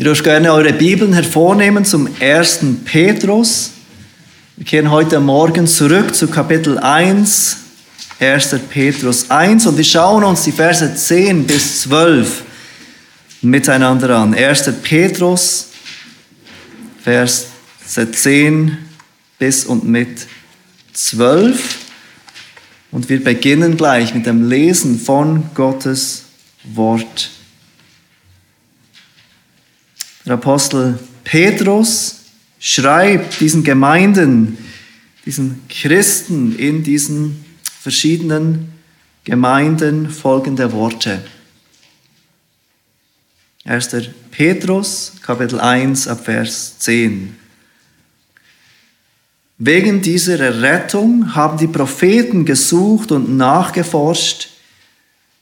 Ihr dürft gerne eure Bibeln hervornehmen zum ersten Petrus. Wir kehren heute Morgen zurück zu Kapitel 1, 1. Petrus 1 und wir schauen uns die Verse 10 bis 12 miteinander an. 1. Petrus, Vers 10 bis und mit 12. Und wir beginnen gleich mit dem Lesen von Gottes Wort. Der Apostel Petrus schreibt diesen Gemeinden, diesen Christen in diesen verschiedenen Gemeinden folgende Worte. 1. Petrus, Kapitel 1, ab Vers 10. Wegen dieser Errettung haben die Propheten gesucht und nachgeforscht,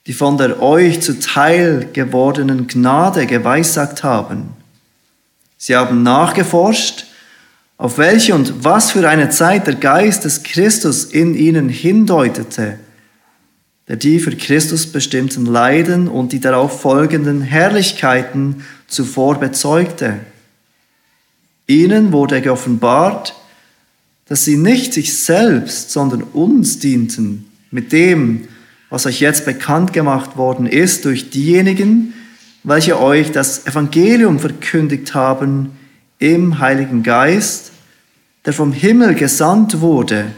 die von der euch zuteil gewordenen Gnade geweissagt haben. Sie haben nachgeforscht, auf welche und was für eine Zeit der Geist des Christus in ihnen hindeutete, der die für Christus bestimmten Leiden und die darauf folgenden Herrlichkeiten zuvor bezeugte. Ihnen wurde geoffenbart, dass sie nicht sich selbst, sondern uns dienten mit dem, was euch jetzt bekannt gemacht worden ist durch diejenigen, welche euch das Evangelium verkündigt haben im Heiligen Geist, der vom Himmel gesandt wurde,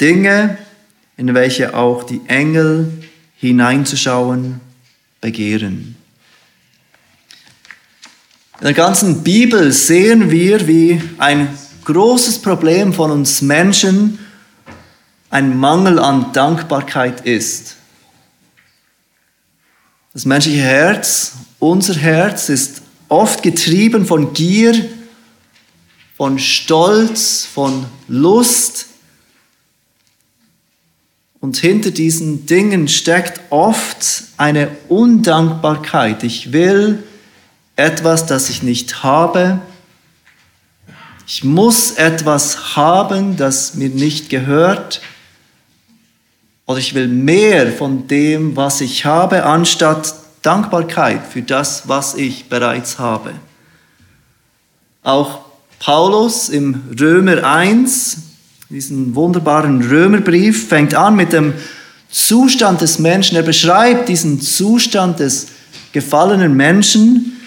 Dinge, in welche auch die Engel hineinzuschauen begehren. In der ganzen Bibel sehen wir, wie ein großes Problem von uns Menschen ein Mangel an Dankbarkeit ist. Das menschliche Herz, unser Herz ist oft getrieben von Gier, von Stolz, von Lust. Und hinter diesen Dingen steckt oft eine Undankbarkeit. Ich will etwas, das ich nicht habe. Ich muss etwas haben, das mir nicht gehört. Oder ich will mehr von dem, was ich habe, anstatt Dankbarkeit für das, was ich bereits habe. Auch Paulus im Römer 1, diesen wunderbaren Römerbrief, fängt an mit dem Zustand des Menschen. Er beschreibt diesen Zustand des gefallenen Menschen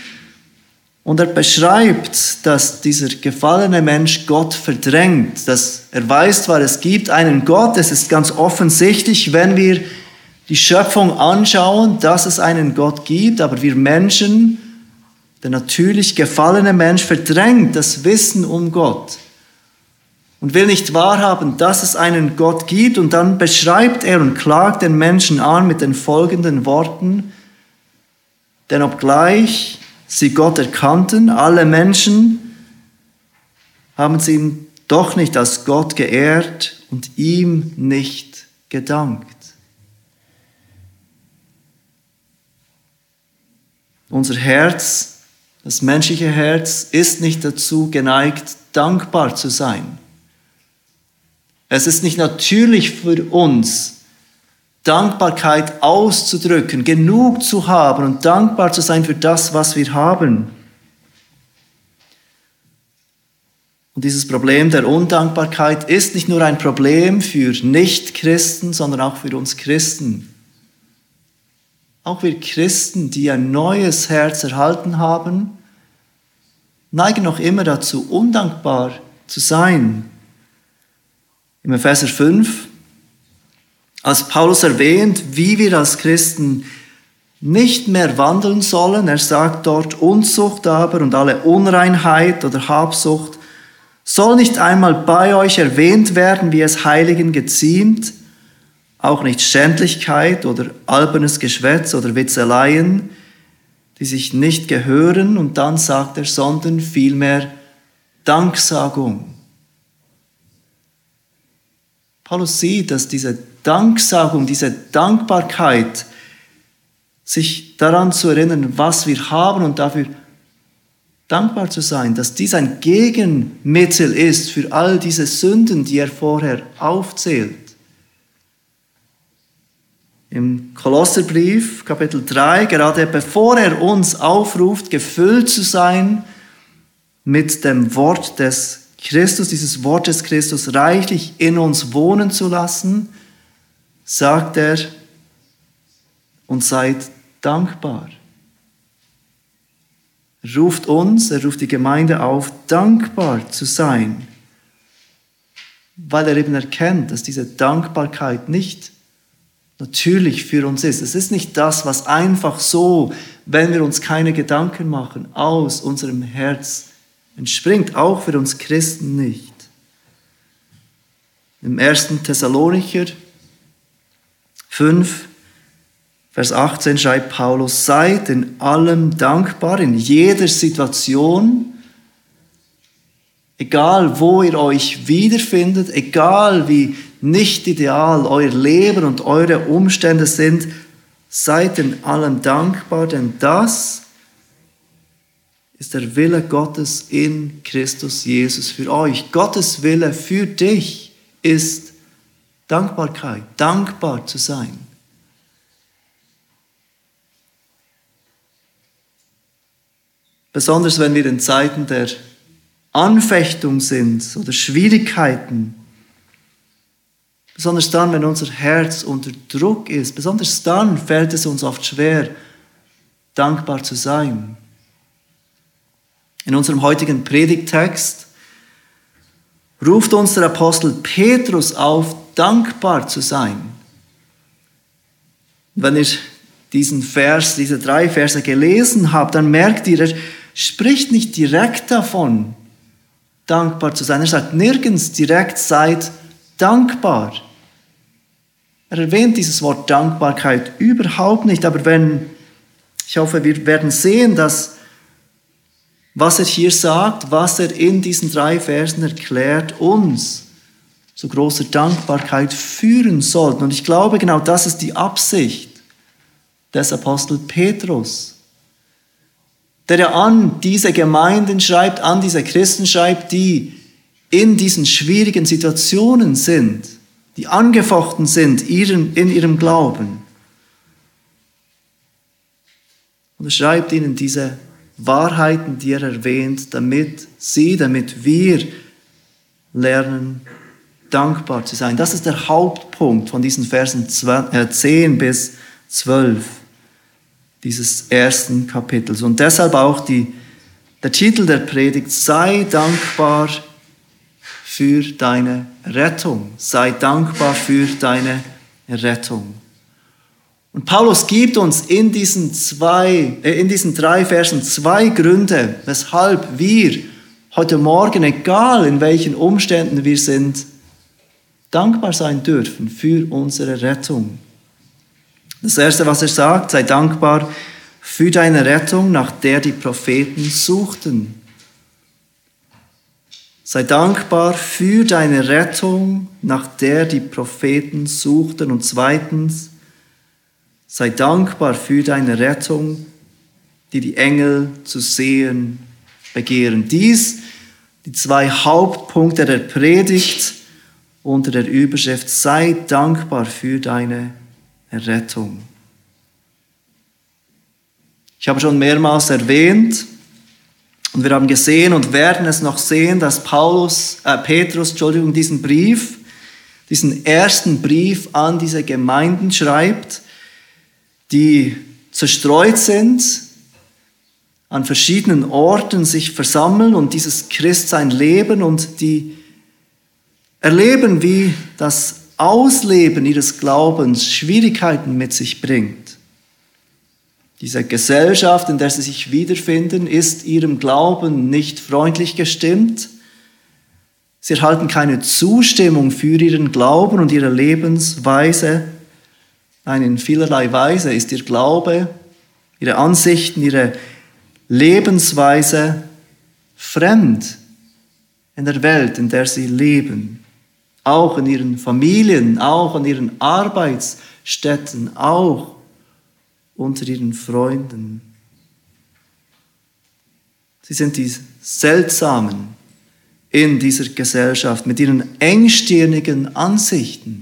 und er beschreibt, dass dieser gefallene Mensch Gott verdrängt, dass er weiß zwar, es gibt einen Gott, es ist ganz offensichtlich, wenn wir die Schöpfung anschauen, dass es einen Gott gibt, aber wir Menschen, der natürlich gefallene Mensch verdrängt das Wissen um Gott und will nicht wahrhaben, dass es einen Gott gibt. Und dann beschreibt er und klagt den Menschen an mit den folgenden Worten, denn obgleich sie Gott erkannten, alle Menschen, haben sie ihn doch nicht als Gott geehrt und ihm nicht gedankt. Unser Herz, das menschliche Herz, ist nicht dazu geneigt, dankbar zu sein. Es ist nicht natürlich für uns, Dankbarkeit auszudrücken, genug zu haben und dankbar zu sein für das, was wir haben. Und dieses Problem der Undankbarkeit ist nicht nur ein Problem für Nichtchristen, sondern auch für uns Christen. Auch wir Christen, die ein neues Herz erhalten haben, neigen noch immer dazu, undankbar zu sein. Im Epheser 5 als Paulus erwähnt, wie wir als Christen nicht mehr wandeln sollen, er sagt dort, Unzucht aber und alle Unreinheit oder Habsucht soll nicht einmal bei euch erwähnt werden, wie es Heiligen geziemt, auch nicht Schändlichkeit oder albernes Geschwätz oder Witzeleien, die sich nicht gehören, und dann sagt er, sondern vielmehr Danksagung. Paulus sieht, dass diese Danksagung, diese Dankbarkeit, sich daran zu erinnern, was wir haben und dafür dankbar zu sein, dass dies ein Gegenmittel ist für all diese Sünden, die er vorher aufzählt. im Kolosserbrief, Kapitel 3, gerade bevor er uns aufruft, gefüllt zu sein mit dem Wort des Christus, dieses Wort des Christus reichlich in uns wohnen zu lassen, sagt er, und seid dankbar. Er ruft uns, er ruft die Gemeinde auf, dankbar zu sein, weil er eben erkennt, dass diese Dankbarkeit nicht natürlich für uns ist. Es ist nicht das, was einfach so, wenn wir uns keine Gedanken machen, aus unserem Herz entspringt, auch für uns Christen nicht. Im 1. Thessalonicher 5, Vers 18 schreibt Paulus, seid in allem dankbar, in jeder Situation, egal wo ihr euch wiederfindet, egal wie nicht ideal euer Leben und eure Umstände sind, seid in allem dankbar, denn das ist der Wille Gottes in Christus Jesus für euch. Gottes Wille für dich ist Dankbarkeit, dankbar zu sein. Besonders wenn wir in Zeiten der Anfechtung sind oder Schwierigkeiten, besonders dann, wenn unser Herz unter Druck ist, besonders dann fällt es uns oft schwer, dankbar zu sein. In unserem heutigen Predigtext ruft uns der Apostel Petrus auf, dankbar zu sein. Wenn ihr diesen Vers, diese drei Verse gelesen habt, dann merkt ihr, er spricht nicht direkt davon, dankbar zu sein. Er sagt nirgends direkt, seid dankbar. Er erwähnt dieses Wort Dankbarkeit überhaupt nicht, aber wenn, ich hoffe, wir werden sehen, dass was er hier sagt, was er in diesen drei Versen erklärt, uns zu großer Dankbarkeit führen sollten. Und ich glaube, genau das ist die Absicht des Apostel Petrus der ja an diese Gemeinden schreibt, an diese Christen schreibt, die in diesen schwierigen Situationen sind, die angefochten sind in ihrem Glauben. Und er schreibt ihnen diese Wahrheiten, die er erwähnt, damit sie, damit wir lernen, dankbar zu sein. Das ist der Hauptpunkt von diesen Versen 10 bis 12 dieses ersten Kapitels. Und deshalb auch die, der Titel der Predigt, sei dankbar für deine Rettung. Sei dankbar für deine Rettung. Und Paulus gibt uns in diesen, zwei, äh, in diesen drei Versen zwei Gründe, weshalb wir heute Morgen, egal in welchen Umständen wir sind, dankbar sein dürfen für unsere Rettung. Das Erste, was er sagt, sei dankbar für deine Rettung, nach der die Propheten suchten. Sei dankbar für deine Rettung, nach der die Propheten suchten. Und zweitens, sei dankbar für deine Rettung, die die Engel zu sehen begehren. Dies, die zwei Hauptpunkte der Predigt unter der Überschrift, sei dankbar für deine Rettung. Ich habe schon mehrmals erwähnt und wir haben gesehen und werden es noch sehen, dass Paulus, äh, Petrus, Entschuldigung, diesen Brief, diesen ersten Brief an diese Gemeinden schreibt, die zerstreut sind, an verschiedenen Orten sich versammeln und dieses Christsein leben und die erleben, wie das Ausleben ihres Glaubens Schwierigkeiten mit sich bringt. Diese Gesellschaft, in der sie sich wiederfinden, ist ihrem Glauben nicht freundlich gestimmt. Sie erhalten keine Zustimmung für ihren Glauben und ihre Lebensweise. Nein, in vielerlei Weise ist ihr Glaube, ihre Ansichten, ihre Lebensweise fremd in der Welt, in der sie leben auch in ihren Familien, auch an ihren Arbeitsstätten, auch unter ihren Freunden. Sie sind die Seltsamen in dieser Gesellschaft mit ihren engstirnigen Ansichten.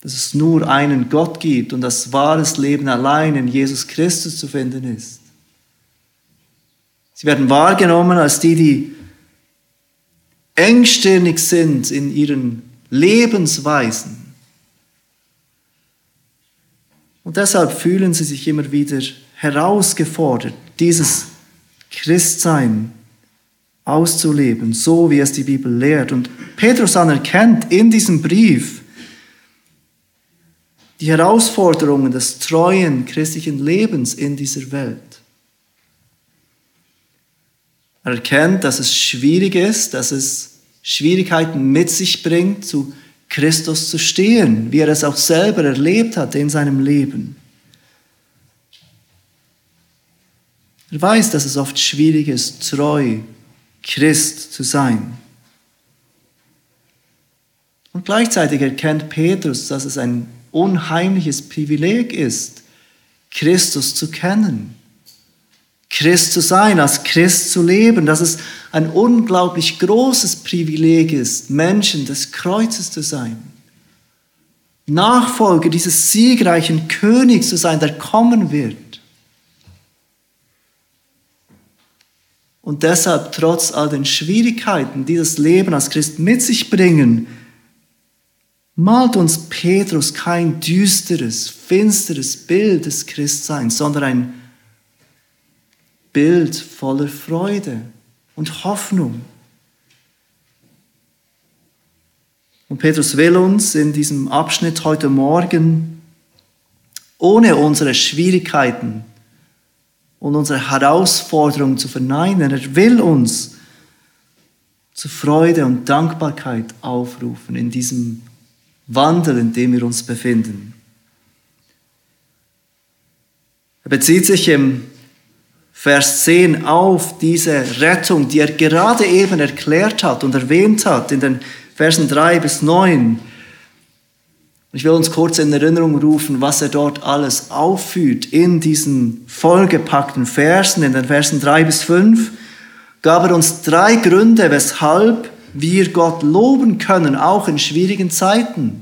dass es nur einen Gott gibt und das wahres Leben allein in Jesus Christus zu finden ist. Sie werden wahrgenommen als die, die engstirnig sind in ihren Lebensweisen. Und deshalb fühlen sie sich immer wieder herausgefordert, dieses Christsein auszuleben, so wie es die Bibel lehrt. Und Petrus anerkennt in diesem Brief die Herausforderungen des treuen christlichen Lebens in dieser Welt. Er erkennt, dass es schwierig ist, dass es Schwierigkeiten mit sich bringt, zu Christus zu stehen, wie er es auch selber erlebt hat in seinem Leben. Er weiß, dass es oft schwierig ist, treu Christ zu sein. Und gleichzeitig erkennt Petrus, dass es ein unheimliches Privileg ist, Christus zu kennen. Christ zu sein, als Christ zu leben, dass es ein unglaublich großes Privileg ist, Menschen des Kreuzes zu sein. Nachfolger dieses siegreichen Königs zu sein, der kommen wird. Und deshalb, trotz all den Schwierigkeiten, die das Leben als Christ mit sich bringen, malt uns Petrus kein düsteres, finsteres Bild des Christseins, sondern ein Bild voller Freude und Hoffnung. Und Petrus will uns in diesem Abschnitt heute Morgen ohne unsere Schwierigkeiten und unsere Herausforderungen zu verneinen. Er will uns zu Freude und Dankbarkeit aufrufen in diesem Wandel, in dem wir uns befinden. Er bezieht sich im Vers 10 auf diese Rettung, die er gerade eben erklärt hat und erwähnt hat in den Versen 3 bis 9. Ich will uns kurz in Erinnerung rufen, was er dort alles aufführt in diesen vollgepackten Versen, in den Versen 3 bis 5. Gab er uns drei Gründe, weshalb wir Gott loben können, auch in schwierigen Zeiten.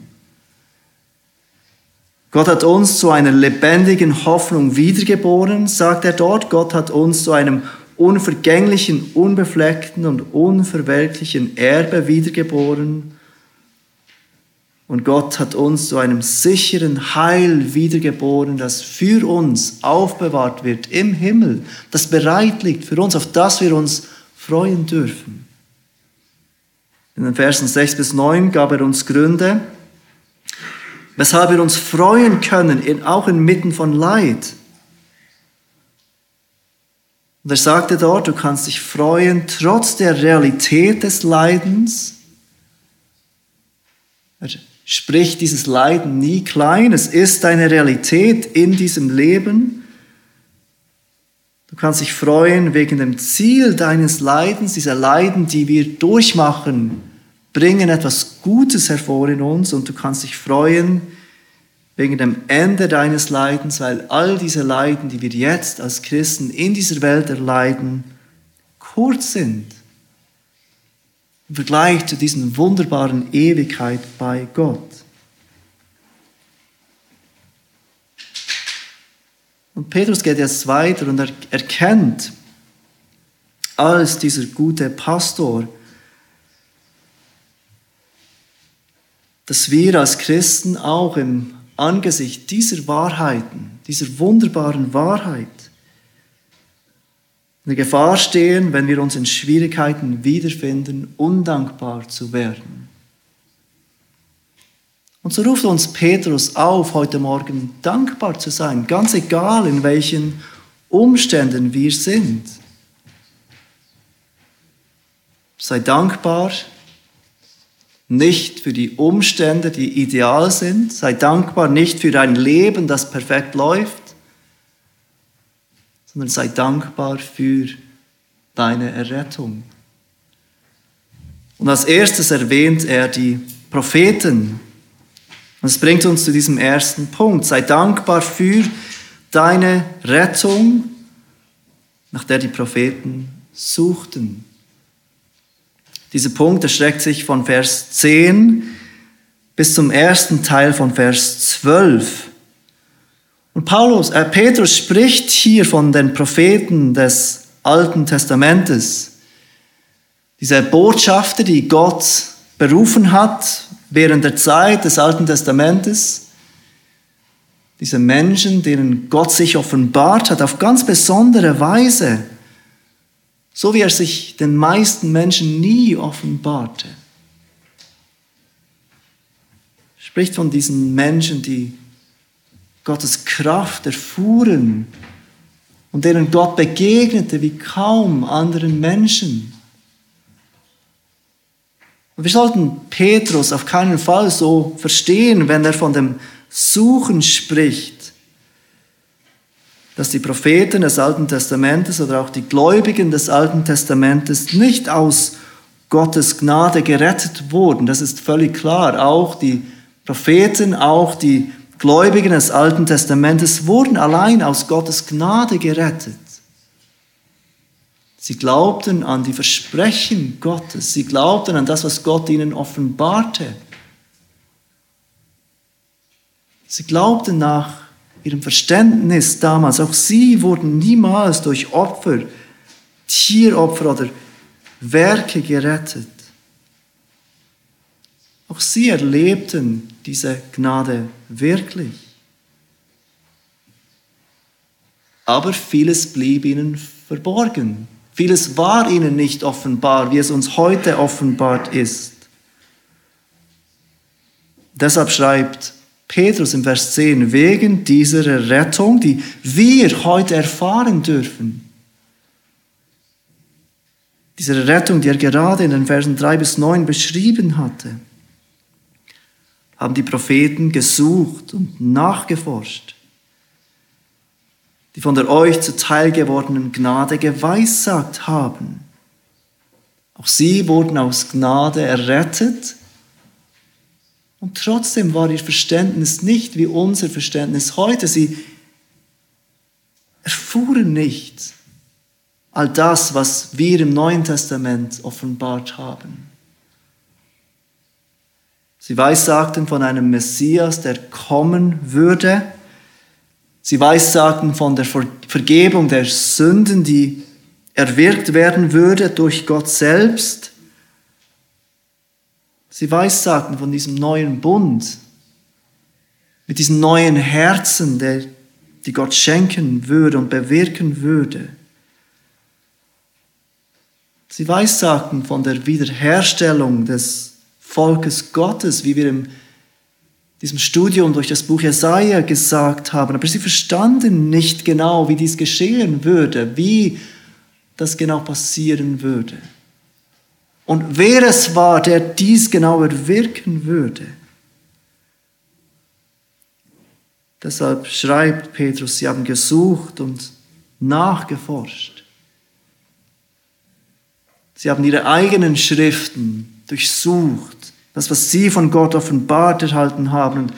Gott hat uns zu einer lebendigen Hoffnung wiedergeboren, sagt er dort. Gott hat uns zu einem unvergänglichen, unbefleckten und unverwelklichen Erbe wiedergeboren. Und Gott hat uns zu einem sicheren Heil wiedergeboren, das für uns aufbewahrt wird im Himmel, das bereit liegt für uns, auf das wir uns freuen dürfen. In den Versen 6 bis 9 gab er uns Gründe, weshalb wir uns freuen können, auch inmitten von Leid. Und er sagte dort, du kannst dich freuen trotz der Realität des Leidens. Er spricht dieses Leiden nie klein, es ist eine Realität in diesem Leben. Du kannst dich freuen wegen dem Ziel deines Leidens, dieser Leiden, die wir durchmachen, bringen etwas Gutes hervor in uns und du kannst dich freuen wegen dem Ende deines Leidens, weil all diese Leiden, die wir jetzt als Christen in dieser Welt erleiden, kurz sind. Im Vergleich zu diesen wunderbaren Ewigkeit bei Gott. Und Petrus geht jetzt weiter und er erkennt als dieser gute Pastor, dass wir als Christen auch im Angesicht dieser Wahrheiten, dieser wunderbaren Wahrheit, in der Gefahr stehen, wenn wir uns in Schwierigkeiten wiederfinden, undankbar zu werden. Und so ruft uns Petrus auf, heute Morgen dankbar zu sein, ganz egal in welchen Umständen wir sind. Sei dankbar nicht für die Umstände, die ideal sind. Sei dankbar nicht für dein Leben, das perfekt läuft, sondern sei dankbar für deine Errettung. Und als erstes erwähnt er die Propheten. Und es bringt uns zu diesem ersten Punkt. Sei dankbar für deine Rettung, nach der die Propheten suchten. Dieser Punkt erstreckt sich von Vers 10 bis zum ersten Teil von Vers 12. Und Paulus, äh, Petrus spricht hier von den Propheten des Alten Testamentes. Diese Botschafter, die Gott berufen hat während der Zeit des Alten Testamentes. Diese Menschen, denen Gott sich offenbart hat auf ganz besondere Weise. So wie er sich den meisten Menschen nie offenbarte. Spricht von diesen Menschen, die Gottes Kraft erfuhren und denen Gott begegnete wie kaum anderen Menschen. Und wir sollten Petrus auf keinen Fall so verstehen, wenn er von dem Suchen spricht, dass die Propheten des Alten Testamentes oder auch die Gläubigen des Alten Testamentes nicht aus Gottes Gnade gerettet wurden. Das ist völlig klar. Auch die Propheten, auch die Gläubigen des Alten Testamentes wurden allein aus Gottes Gnade gerettet. Sie glaubten an die Versprechen Gottes. Sie glaubten an das, was Gott ihnen offenbarte. Sie glaubten nach ihrem Verständnis damals. Auch sie wurden niemals durch Opfer, Tieropfer oder Werke gerettet. Auch sie erlebten diese Gnade wirklich. Aber vieles blieb ihnen verborgen. Vieles war ihnen nicht offenbar, wie es uns heute offenbart ist. Deshalb schreibt Petrus im Vers 10, wegen dieser Rettung, die wir heute erfahren dürfen, diese Rettung, die er gerade in den Versen 3 bis 9 beschrieben hatte, haben die Propheten gesucht und nachgeforscht, die von der euch zuteil gewordenen Gnade geweissagt haben. Auch sie wurden aus Gnade errettet und trotzdem war ihr Verständnis nicht wie unser Verständnis heute. Sie erfuhren nicht all das, was wir im Neuen Testament offenbart haben. Sie weissagten von einem Messias, der kommen würde. Sie weissagten von der Vergebung der Sünden, die erwirkt werden würde durch Gott selbst. Sie weissagten von diesem neuen Bund, mit diesem neuen Herzen, der, die Gott schenken würde und bewirken würde. Sie weissagten von der Wiederherstellung des Volkes Gottes, wie wir in diesem Studium durch das Buch Jesaja gesagt haben. Aber sie verstanden nicht genau, wie dies geschehen würde, wie das genau passieren würde. Und wer es war, der dies genau wirken würde. Deshalb schreibt Petrus, sie haben gesucht und nachgeforscht. Sie haben ihre eigenen Schriften durchsucht das, was sie von Gott offenbart erhalten haben und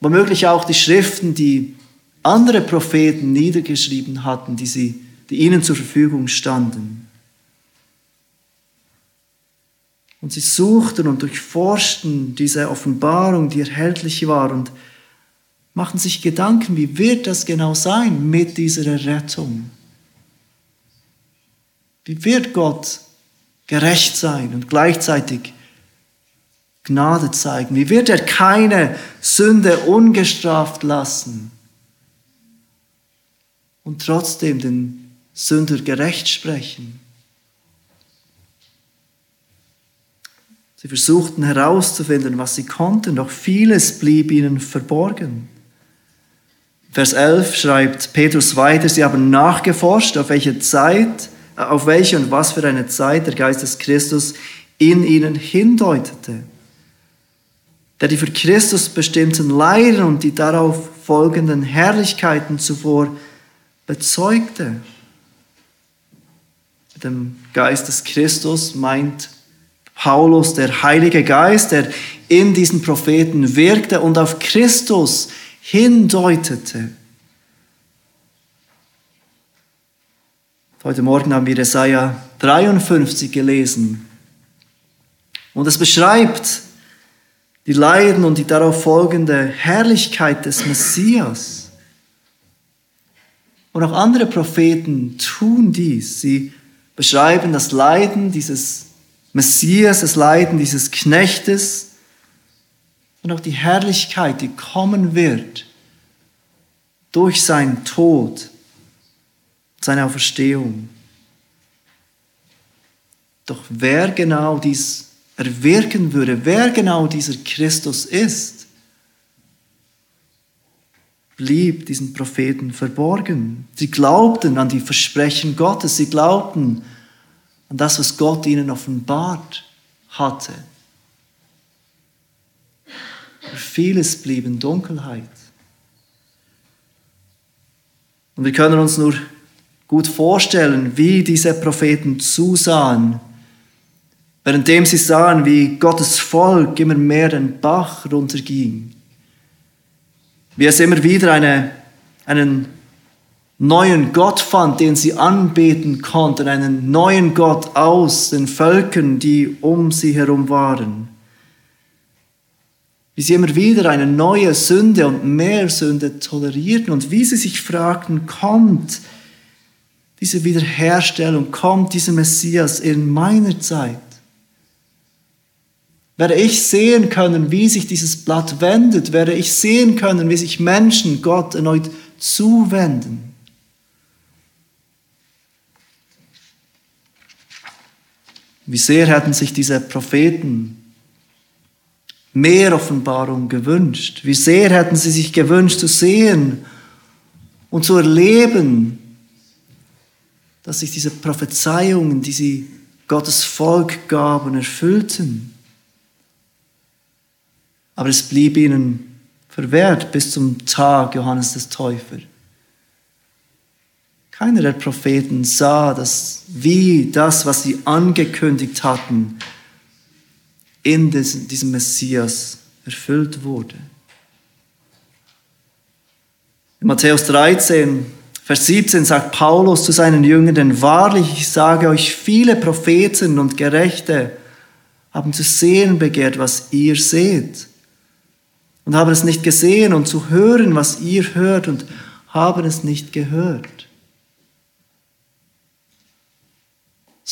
womöglich auch die Schriften, die andere Propheten niedergeschrieben hatten, die, sie, die ihnen zur Verfügung standen. Und sie suchten und durchforschten diese Offenbarung, die erhältlich war und machten sich Gedanken, wie wird das genau sein mit dieser Rettung? Wie wird Gott gerecht sein und gleichzeitig Gnade zeigen? Wie wird er keine Sünde ungestraft lassen und trotzdem den Sünder gerecht sprechen? Sie versuchten herauszufinden, was sie konnten, doch vieles blieb ihnen verborgen. Vers 11 schreibt Petrus weiter, sie haben nachgeforscht, auf welche Zeit, auf welche und was für eine Zeit der Geist des Christus in ihnen hindeutete der die für Christus bestimmten Leiden und die darauf folgenden Herrlichkeiten zuvor bezeugte. Mit dem Geist des Christus meint Paulus der Heilige Geist, der in diesen Propheten wirkte und auf Christus hindeutete. Heute Morgen haben wir Jesaja 53 gelesen. Und es beschreibt die Leiden und die darauf folgende Herrlichkeit des Messias. Und auch andere Propheten tun dies. Sie beschreiben das Leiden dieses Messias, das Leiden dieses Knechtes und auch die Herrlichkeit, die kommen wird durch seinen Tod, seine Auferstehung. Doch wer genau dies erwirken würde, wer genau dieser Christus ist, blieb diesen Propheten verborgen. Sie glaubten an die Versprechen Gottes, sie glaubten an das, was Gott ihnen offenbart hatte. Vieles blieb in Dunkelheit. Und wir können uns nur gut vorstellen, wie diese Propheten zusahen, währenddem sie sahen, wie Gottes Volk immer mehr den Bach runterging, wie es immer wieder eine, einen neuen Gott fand, den sie anbeten konnten, einen neuen Gott aus den Völkern, die um sie herum waren. Wie sie immer wieder eine neue Sünde und mehr Sünde tolerierten und wie sie sich fragten, kommt diese Wiederherstellung, kommt dieser Messias in meiner Zeit? Werde ich sehen können, wie sich dieses Blatt wendet? Werde ich sehen können, wie sich Menschen Gott erneut zuwenden? Wie sehr hätten sich diese Propheten mehr Offenbarung gewünscht. Wie sehr hätten sie sich gewünscht zu sehen und zu erleben, dass sich diese Prophezeiungen, die sie Gottes Volk gaben, erfüllten. Aber es blieb ihnen verwehrt bis zum Tag Johannes des Täufer. Keiner der Propheten sah, dass wie das, was sie angekündigt hatten, in diesem Messias erfüllt wurde. In Matthäus 13, Vers 17 sagt Paulus zu seinen Jüngern, denn wahrlich, ich sage euch, viele Propheten und Gerechte haben zu sehen begehrt, was ihr seht, und haben es nicht gesehen und zu hören, was ihr hört, und haben es nicht gehört.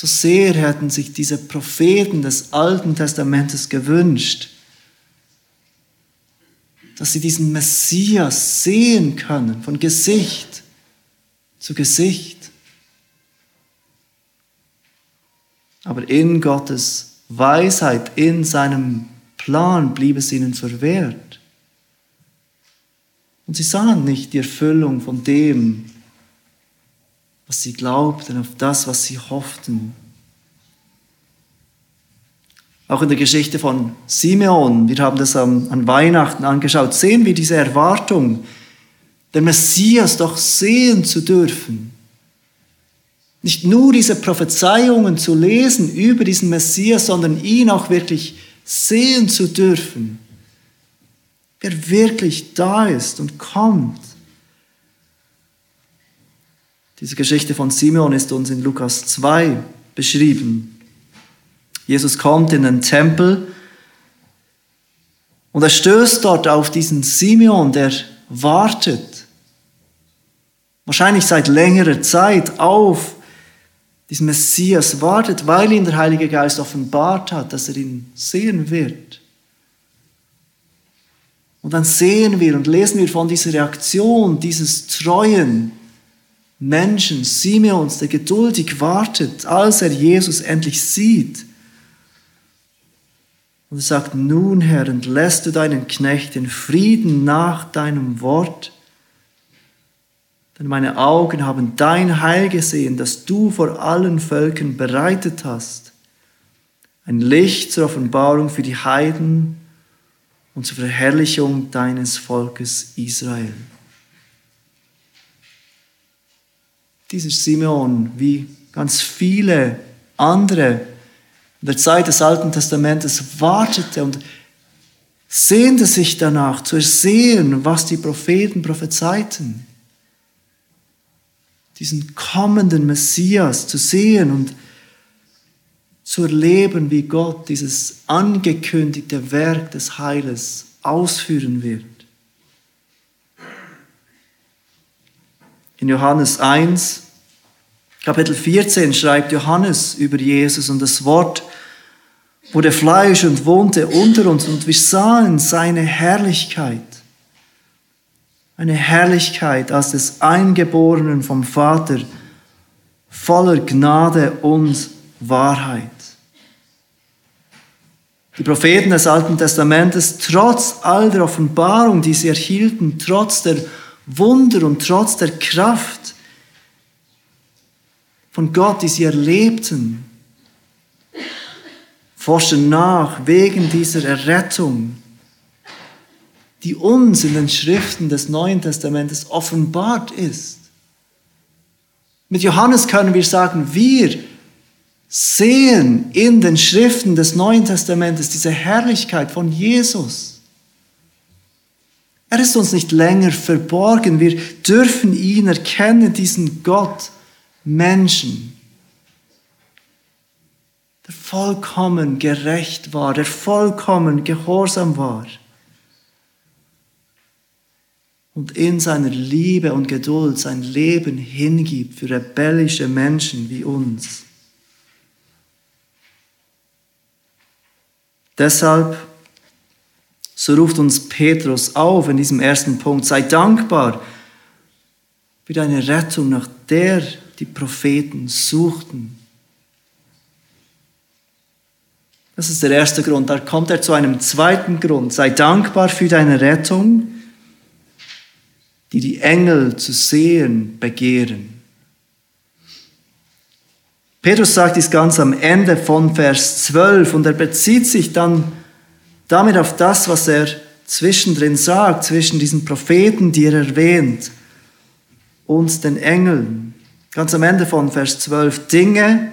So sehr hätten sich diese Propheten des Alten Testamentes gewünscht, dass sie diesen Messias sehen können, von Gesicht zu Gesicht. Aber in Gottes Weisheit, in seinem Plan blieb es ihnen verwehrt. Und sie sahen nicht die Erfüllung von dem, was sie glaubten, auf das, was sie hofften. Auch in der Geschichte von Simeon, wir haben das an Weihnachten angeschaut, sehen wir diese Erwartung, den Messias doch sehen zu dürfen. Nicht nur diese Prophezeiungen zu lesen über diesen Messias, sondern ihn auch wirklich sehen zu dürfen, wer wirklich da ist und kommt. Diese Geschichte von Simeon ist uns in Lukas 2 beschrieben. Jesus kommt in den Tempel und er stößt dort auf diesen Simeon, der wartet, wahrscheinlich seit längerer Zeit auf diesen Messias, wartet, weil ihn der Heilige Geist offenbart hat, dass er ihn sehen wird. Und dann sehen wir und lesen wir von dieser Reaktion dieses treuen, Menschen, Simeons, der geduldig wartet, als er Jesus endlich sieht. Und sagt, nun Herr, entlässt du deinen Knecht in Frieden nach deinem Wort, denn meine Augen haben dein Heil gesehen, das du vor allen Völkern bereitet hast, ein Licht zur Offenbarung für die Heiden und zur Verherrlichung deines Volkes Israel. Dieser Simeon, wie ganz viele andere in der Zeit des Alten Testamentes, wartete und sehnte sich danach zu ersehen, was die Propheten prophezeiten. Diesen kommenden Messias zu sehen und zu erleben, wie Gott dieses angekündigte Werk des Heiles ausführen wird. In Johannes 1, Kapitel 14 schreibt Johannes über Jesus und das Wort wurde Fleisch und wohnte unter uns und wir sahen seine Herrlichkeit. Eine Herrlichkeit als des Eingeborenen vom Vater, voller Gnade und Wahrheit. Die Propheten des Alten Testamentes, trotz all der Offenbarung, die sie erhielten, trotz der Wunder und trotz der Kraft von Gott, die sie erlebten, forschen nach wegen dieser Errettung, die uns in den Schriften des Neuen Testamentes offenbart ist. Mit Johannes können wir sagen, wir sehen in den Schriften des Neuen Testamentes diese Herrlichkeit von Jesus. Er ist uns nicht länger verborgen. Wir dürfen ihn erkennen, diesen Gott, Menschen, der vollkommen gerecht war, der vollkommen gehorsam war und in seiner Liebe und Geduld sein Leben hingibt für rebellische Menschen wie uns. Deshalb, so ruft uns Petrus auf in diesem ersten Punkt, sei dankbar für deine Rettung, nach der die Propheten suchten. Das ist der erste Grund. Da kommt er zu einem zweiten Grund. Sei dankbar für deine Rettung, die die Engel zu sehen begehren. Petrus sagt dies ganz am Ende von Vers 12 und er bezieht sich dann damit auf das, was er zwischendrin sagt, zwischen diesen Propheten, die er erwähnt, und den Engeln. Ganz am Ende von Vers 12, Dinge,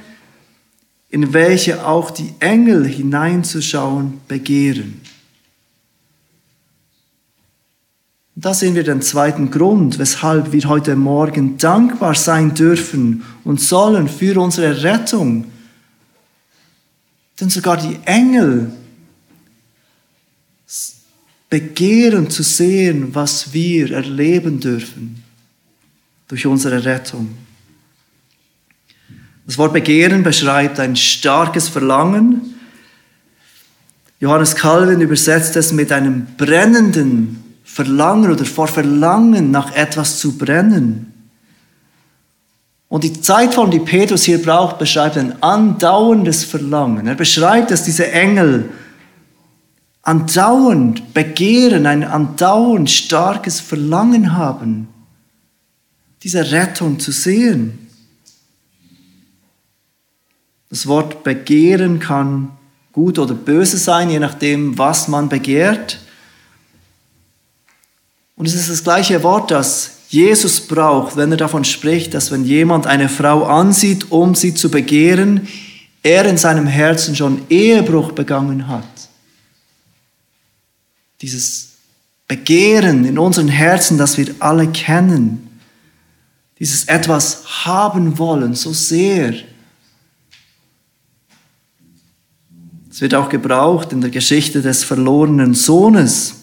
in welche auch die Engel hineinzuschauen begehren. Und da sehen wir den zweiten Grund, weshalb wir heute Morgen dankbar sein dürfen und sollen für unsere Rettung. Denn sogar die Engel begehren zu sehen, was wir erleben dürfen durch unsere Rettung. Das Wort Begehren beschreibt ein starkes Verlangen. Johannes Calvin übersetzt es mit einem brennenden Verlangen oder vor Verlangen nach etwas zu brennen. Und die Zeitform, die Petrus hier braucht, beschreibt ein andauerndes Verlangen. Er beschreibt, dass diese Engel andauernd begehren, ein andauernd starkes Verlangen haben, diese Rettung zu sehen. Das Wort begehren kann gut oder böse sein, je nachdem, was man begehrt. Und es ist das gleiche Wort, das Jesus braucht, wenn er davon spricht, dass wenn jemand eine Frau ansieht, um sie zu begehren, er in seinem Herzen schon Ehebruch begangen hat. Dieses Begehren in unseren Herzen, das wir alle kennen. Dieses etwas haben wollen, so sehr. Es wird auch gebraucht in der Geschichte des verlorenen Sohnes.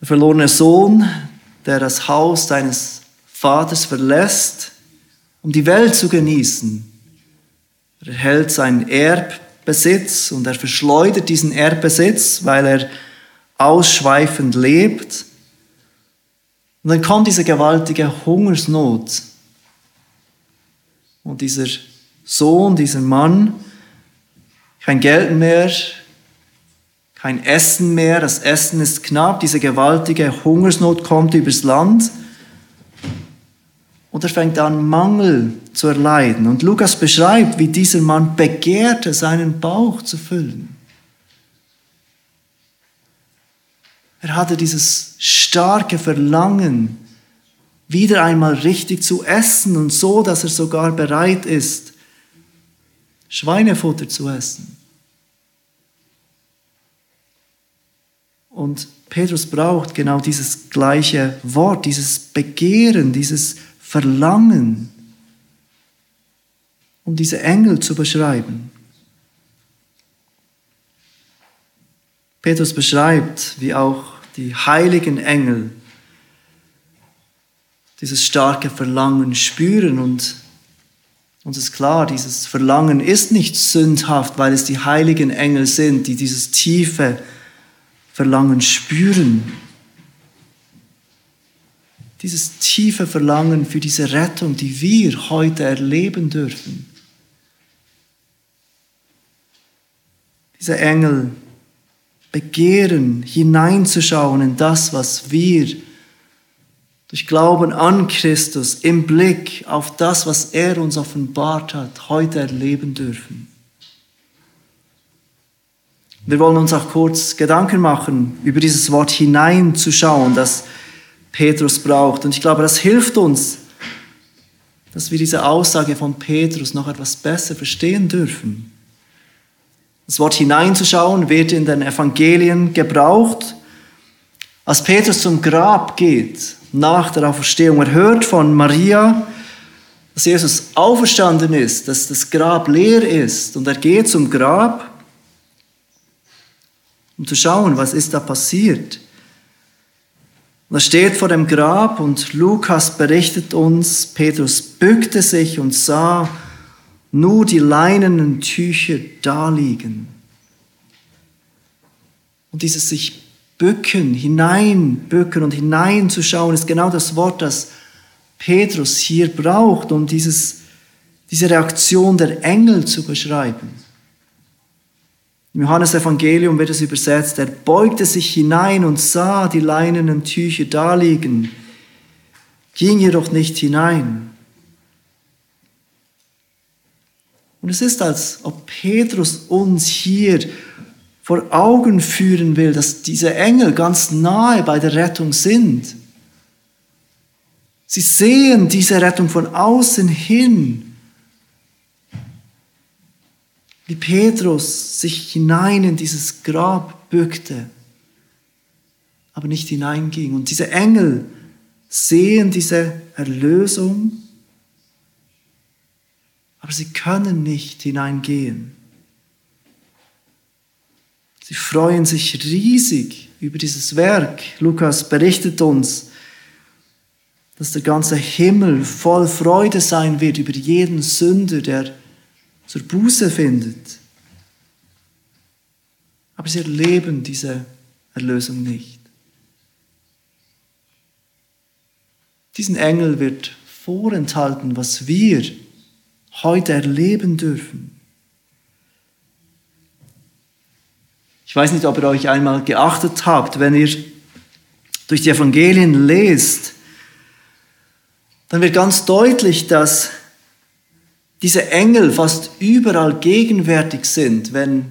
Der verlorene Sohn, der das Haus seines Vaters verlässt, um die Welt zu genießen. Er erhält seinen Erbbesitz und er verschleudert diesen Erbbesitz, weil er ausschweifend lebt. Und dann kommt diese gewaltige Hungersnot. Und dieser Sohn, dieser Mann, kein Geld mehr, kein Essen mehr, das Essen ist knapp, diese gewaltige Hungersnot kommt übers Land und er fängt an, Mangel zu erleiden. Und Lukas beschreibt, wie dieser Mann begehrte, seinen Bauch zu füllen. Er hatte dieses starke Verlangen, wieder einmal richtig zu essen und so, dass er sogar bereit ist, Schweinefutter zu essen. Und Petrus braucht genau dieses gleiche Wort, dieses Begehren, dieses Verlangen. um diese Engel zu beschreiben. Petrus beschreibt, wie auch die heiligen Engel dieses starke Verlangen spüren und uns ist klar, dieses Verlangen ist nicht sündhaft, weil es die heiligen Engel sind, die dieses tiefe Verlangen spüren. Dieses tiefe Verlangen für diese Rettung, die wir heute erleben dürfen. Diese Engel begehren, hineinzuschauen in das, was wir durch Glauben an Christus im Blick auf das, was er uns offenbart hat, heute erleben dürfen. Wir wollen uns auch kurz Gedanken machen über dieses Wort hineinzuschauen, das Petrus braucht. Und ich glaube, das hilft uns, dass wir diese Aussage von Petrus noch etwas besser verstehen dürfen. Das Wort hineinzuschauen wird in den Evangelien gebraucht. Als Petrus zum Grab geht, nach der Auferstehung, er hört von Maria, dass Jesus auferstanden ist, dass das Grab leer ist und er geht zum Grab, um zu schauen, was ist da passiert. Und er steht vor dem Grab und Lukas berichtet uns, Petrus bückte sich und sah, nur die leinenen Tücher da liegen. Und dieses sich bücken, hineinbücken und hineinzuschauen, ist genau das Wort, das Petrus hier braucht, um dieses, diese Reaktion der Engel zu beschreiben. Im Johannesevangelium wird es übersetzt, er beugte sich hinein und sah die leinenen Tücher da liegen, ging jedoch nicht hinein. Und es ist, als ob Petrus uns hier vor Augen führen will, dass diese Engel ganz nahe bei der Rettung sind. Sie sehen diese Rettung von außen hin, wie Petrus sich hinein in dieses Grab bückte, aber nicht hineinging. Und diese Engel sehen diese Erlösung aber sie können nicht hineingehen. Sie freuen sich riesig über dieses Werk. Lukas berichtet uns, dass der ganze Himmel voll Freude sein wird über jeden Sünder, der zur Buße findet. Aber sie erleben diese Erlösung nicht. Diesen Engel wird vorenthalten, was wir heute erleben dürfen. Ich weiß nicht, ob ihr euch einmal geachtet habt, wenn ihr durch die Evangelien lest, dann wird ganz deutlich, dass diese Engel fast überall gegenwärtig sind, wenn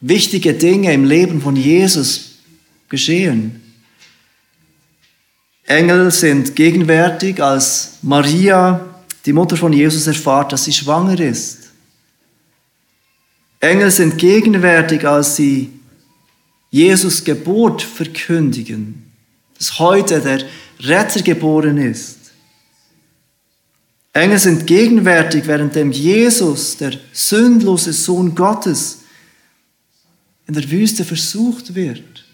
wichtige Dinge im Leben von Jesus geschehen. Engel sind gegenwärtig, als Maria die Mutter von Jesus erfahrt, dass sie schwanger ist. Engel sind gegenwärtig, als sie Jesus Geburt verkündigen, dass heute der Retter geboren ist. Engel sind gegenwärtig, währenddem Jesus, der sündlose Sohn Gottes, in der Wüste versucht wird.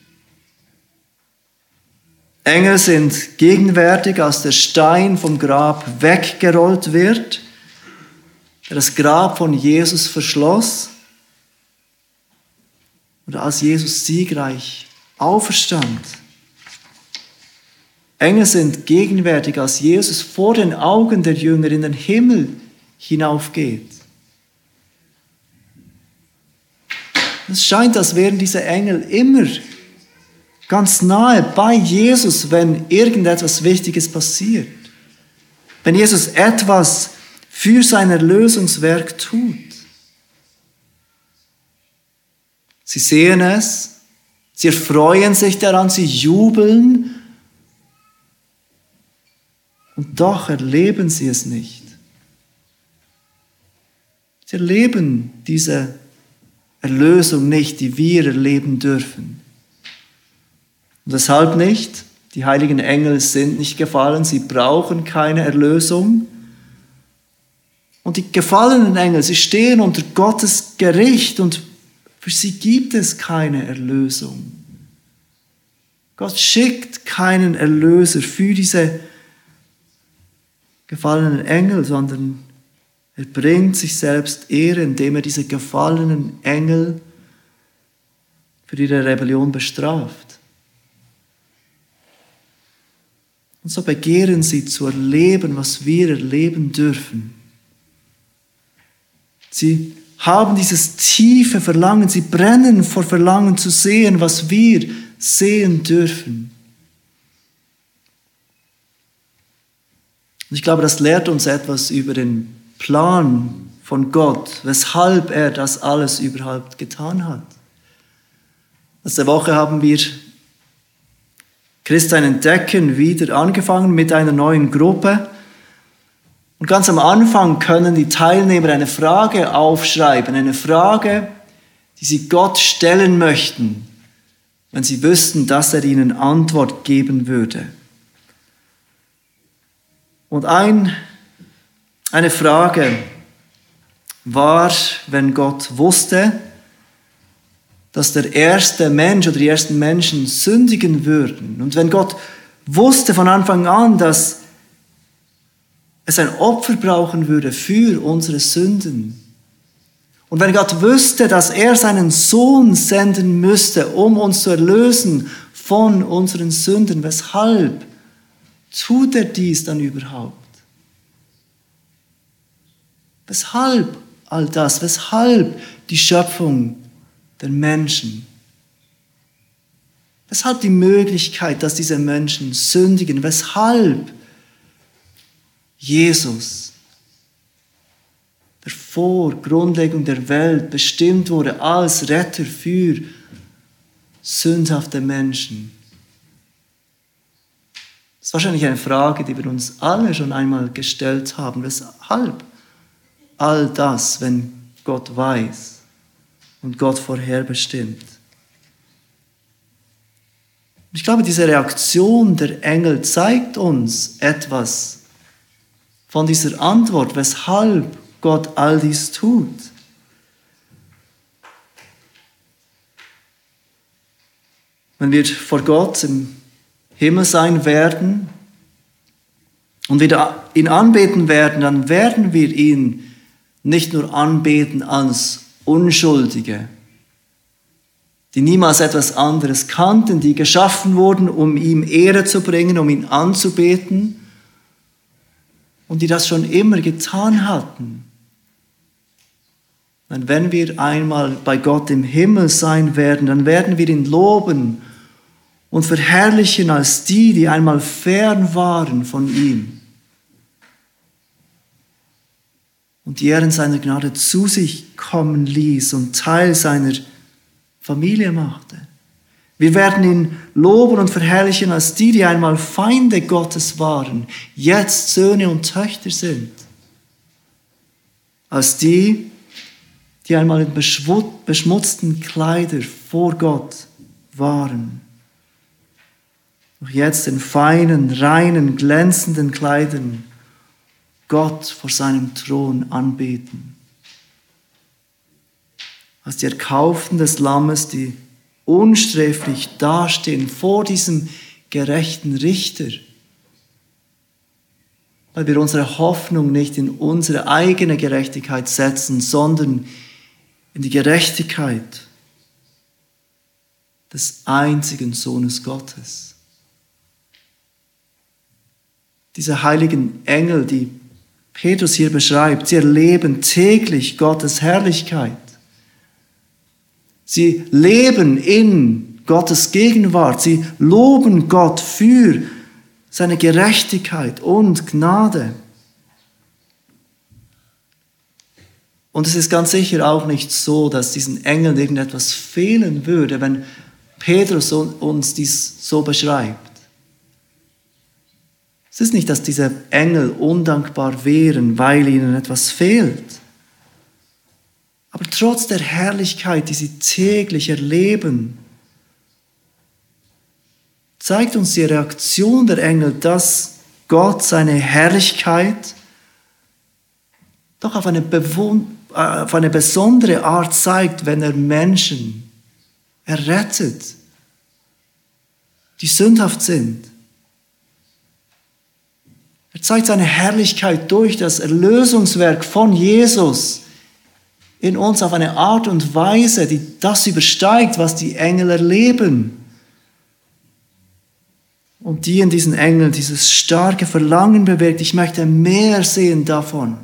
Engel sind gegenwärtig, als der Stein vom Grab weggerollt wird, der das Grab von Jesus verschloss, oder als Jesus siegreich auferstand. Engel sind gegenwärtig, als Jesus vor den Augen der Jünger in den Himmel hinaufgeht. Es scheint, als wären diese Engel immer ganz nahe bei Jesus, wenn irgendetwas Wichtiges passiert. Wenn Jesus etwas für sein Erlösungswerk tut. Sie sehen es, sie erfreuen sich daran, sie jubeln und doch erleben sie es nicht. Sie erleben diese Erlösung nicht, die wir erleben dürfen. Und weshalb nicht? Die heiligen Engel sind nicht gefallen, sie brauchen keine Erlösung. Und die gefallenen Engel, sie stehen unter Gottes Gericht und für sie gibt es keine Erlösung. Gott schickt keinen Erlöser für diese gefallenen Engel, sondern er bringt sich selbst Ehre, indem er diese gefallenen Engel für ihre Rebellion bestraft. Und so begehren sie zu erleben, was wir erleben dürfen. Sie haben dieses tiefe Verlangen, sie brennen vor Verlangen zu sehen, was wir sehen dürfen. Und ich glaube, das lehrt uns etwas über den Plan von Gott, weshalb er das alles überhaupt getan hat. Letzte Woche haben wir Christsein entdecken wieder angefangen mit einer neuen Gruppe. Und ganz am Anfang können die Teilnehmer eine Frage aufschreiben, eine Frage, die sie Gott stellen möchten, wenn sie wüssten, dass er ihnen Antwort geben würde. Und ein, eine Frage war, wenn Gott wusste, dass der erste Mensch oder die ersten Menschen sündigen würden. Und wenn Gott wusste von Anfang an, dass es ein Opfer brauchen würde für unsere Sünden. Und wenn Gott wüsste, dass er seinen Sohn senden müsste, um uns zu erlösen von unseren Sünden, weshalb tut er dies dann überhaupt? Weshalb all das? Weshalb die Schöpfung der Menschen? Weshalb die Möglichkeit, dass diese Menschen sündigen? Weshalb Jesus, der vor Grundlegung der Welt bestimmt wurde als Retter für sündhafte Menschen? Das ist wahrscheinlich eine Frage, die wir uns alle schon einmal gestellt haben. Weshalb all das, wenn Gott weiß und Gott vorherbestimmt? Ich glaube, diese Reaktion der Engel zeigt uns etwas von dieser Antwort, weshalb Gott all dies tut. Wenn wir vor Gott im Himmel sein werden und wieder ihn anbeten werden, dann werden wir ihn nicht nur anbeten als Unschuldige, die niemals etwas anderes kannten, die geschaffen wurden, um ihm Ehre zu bringen, um ihn anzubeten und die das schon immer getan hatten. Und wenn wir einmal bei Gott im Himmel sein werden, dann werden wir ihn loben und verherrlichen als die, die einmal fern waren von ihm. Und die in seiner Gnade zu sich kommen ließ und Teil seiner Familie machte. Wir werden ihn loben und verherrlichen als die, die einmal Feinde Gottes waren, jetzt Söhne und Töchter sind. Als die, die einmal in beschmutzten Kleider vor Gott waren noch jetzt in feinen, reinen, glänzenden Kleidern Gott vor seinem Thron anbeten. Als die Erkauften des Lammes, die unsträflich dastehen vor diesem gerechten Richter, weil wir unsere Hoffnung nicht in unsere eigene Gerechtigkeit setzen, sondern in die Gerechtigkeit des einzigen Sohnes Gottes diese heiligen Engel, die Petrus hier beschreibt, sie erleben täglich Gottes Herrlichkeit. Sie leben in Gottes Gegenwart. Sie loben Gott für seine Gerechtigkeit und Gnade. Und es ist ganz sicher auch nicht so, dass diesen Engeln irgendetwas fehlen würde, wenn Petrus uns dies so beschreibt. Es ist nicht, dass diese Engel undankbar wären, weil ihnen etwas fehlt. Aber trotz der Herrlichkeit, die sie täglich erleben, zeigt uns die Reaktion der Engel, dass Gott seine Herrlichkeit doch auf eine, äh, auf eine besondere Art zeigt, wenn er Menschen errettet, die sündhaft sind. Er zeigt seine Herrlichkeit durch das Erlösungswerk von Jesus in uns auf eine Art und Weise, die das übersteigt, was die Engel erleben. Und die in diesen Engeln dieses starke Verlangen bewirkt, ich möchte mehr sehen davon.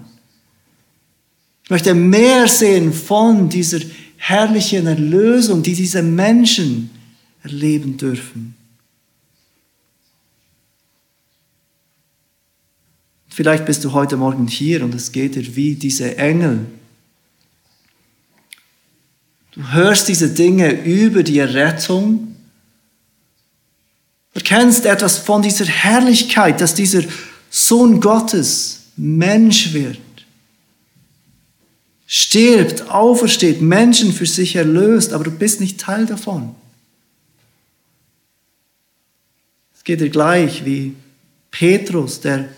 Ich möchte mehr sehen von dieser herrlichen Erlösung, die diese Menschen erleben dürfen. Vielleicht bist du heute Morgen hier und es geht dir wie diese Engel. Du hörst diese Dinge über die Errettung. Du erkennst etwas von dieser Herrlichkeit, dass dieser Sohn Gottes Mensch wird. Stirbt, aufersteht, Menschen für sich erlöst, aber du bist nicht Teil davon. Es geht dir gleich wie Petrus, der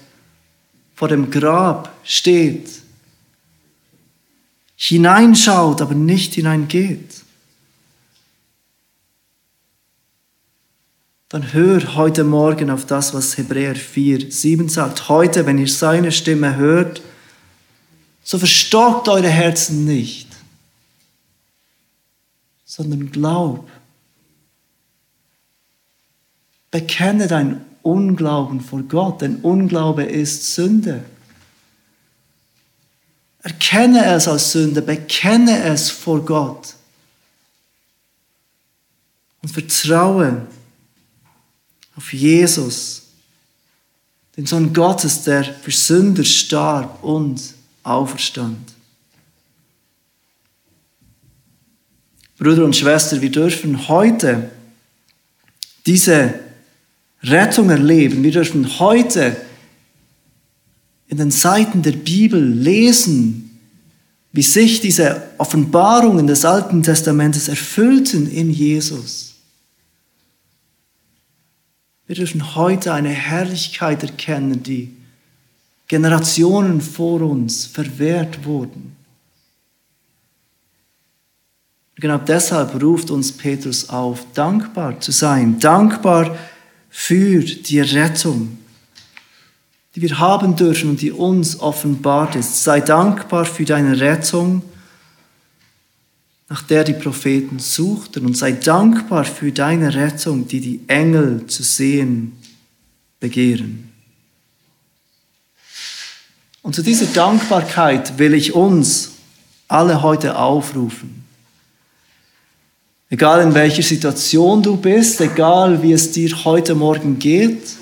vor dem Grab steht, hineinschaut, aber nicht hineingeht, dann hör heute Morgen auf das, was Hebräer 4, 7 sagt. Heute, wenn ihr seine Stimme hört, so verstockt eure Herzen nicht, sondern glaub. Bekenne dein Unglauben vor Gott, denn Unglaube ist Sünde. Erkenne es als Sünde, bekenne es vor Gott und vertraue auf Jesus, den Sohn Gottes, der für Sünder starb und auferstand. Bruder und Schwester, wir dürfen heute diese Rettung erleben. Wir dürfen heute in den Seiten der Bibel lesen, wie sich diese Offenbarungen des Alten Testamentes erfüllten in Jesus. Wir dürfen heute eine Herrlichkeit erkennen, die Generationen vor uns verwehrt wurden. Genau deshalb ruft uns Petrus auf, dankbar zu sein, dankbar für die Rettung, die wir haben dürfen und die uns offenbart ist. Sei dankbar für deine Rettung, nach der die Propheten suchten, und sei dankbar für deine Rettung, die die Engel zu sehen begehren. Und zu dieser Dankbarkeit will ich uns alle heute aufrufen. Egal in welcher Situation du bist, egal wie es dir heute Morgen geht,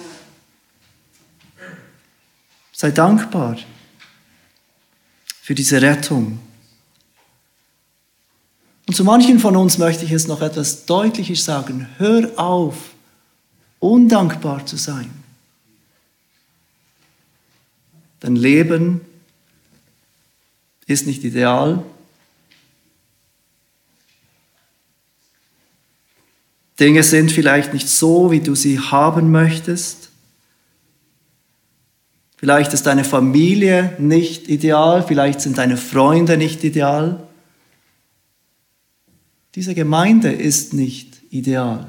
sei dankbar für diese Rettung. Und zu manchen von uns möchte ich es noch etwas deutlicher sagen. Hör auf, undankbar zu sein. Dein Leben ist nicht ideal, Dinge sind vielleicht nicht so, wie du sie haben möchtest. Vielleicht ist deine Familie nicht ideal, vielleicht sind deine Freunde nicht ideal. Diese Gemeinde ist nicht ideal.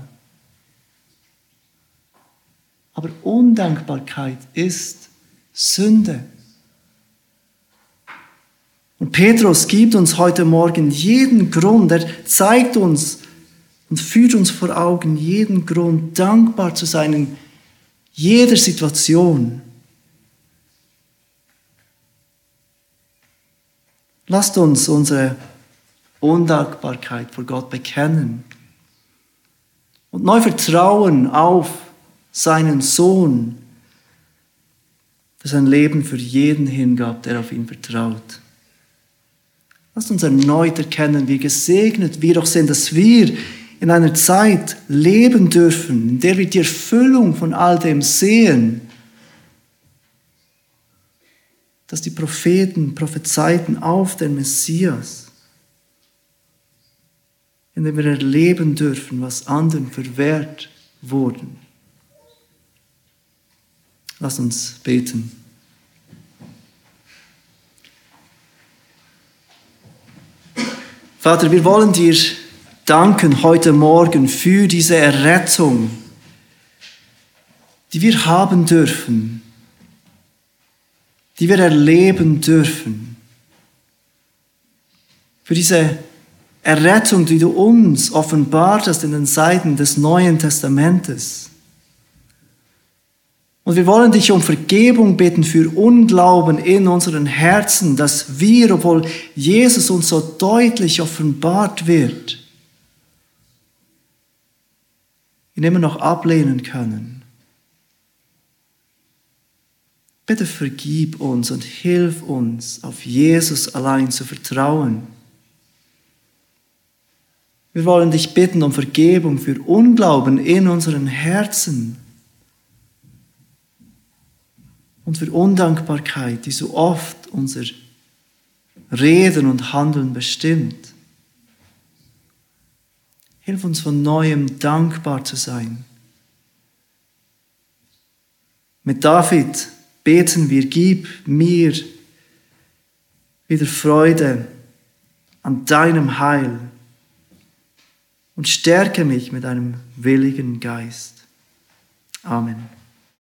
Aber Undankbarkeit ist Sünde. Und Petrus gibt uns heute Morgen jeden Grund, er zeigt uns, und führt uns vor Augen jeden Grund, dankbar zu sein in jeder Situation. Lasst uns unsere Undankbarkeit vor Gott bekennen und neu vertrauen auf seinen Sohn, der sein Leben für jeden hingab, der auf ihn vertraut. Lasst uns erneut erkennen, wie gesegnet wir doch sind, dass wir in einer Zeit leben dürfen, in der wir die Erfüllung von all dem sehen, dass die Propheten prophezeiten auf den Messias, in dem wir erleben dürfen, was anderen verwehrt wurden. Lass uns beten. Vater, wir wollen dir danken heute Morgen für diese Errettung, die wir haben dürfen, die wir erleben dürfen. Für diese Errettung, die du uns offenbart hast in den Seiten des Neuen Testamentes. Und wir wollen dich um Vergebung bitten für Unglauben in unseren Herzen, dass wir, obwohl Jesus uns so deutlich offenbart wird, ihn immer noch ablehnen können. Bitte vergib uns und hilf uns, auf Jesus allein zu vertrauen. Wir wollen dich bitten um Vergebung für Unglauben in unseren Herzen und für Undankbarkeit, die so oft unser Reden und Handeln bestimmt. Hilf uns von neuem dankbar zu sein. Mit David beten wir, gib mir wieder Freude an deinem Heil und stärke mich mit einem willigen Geist. Amen.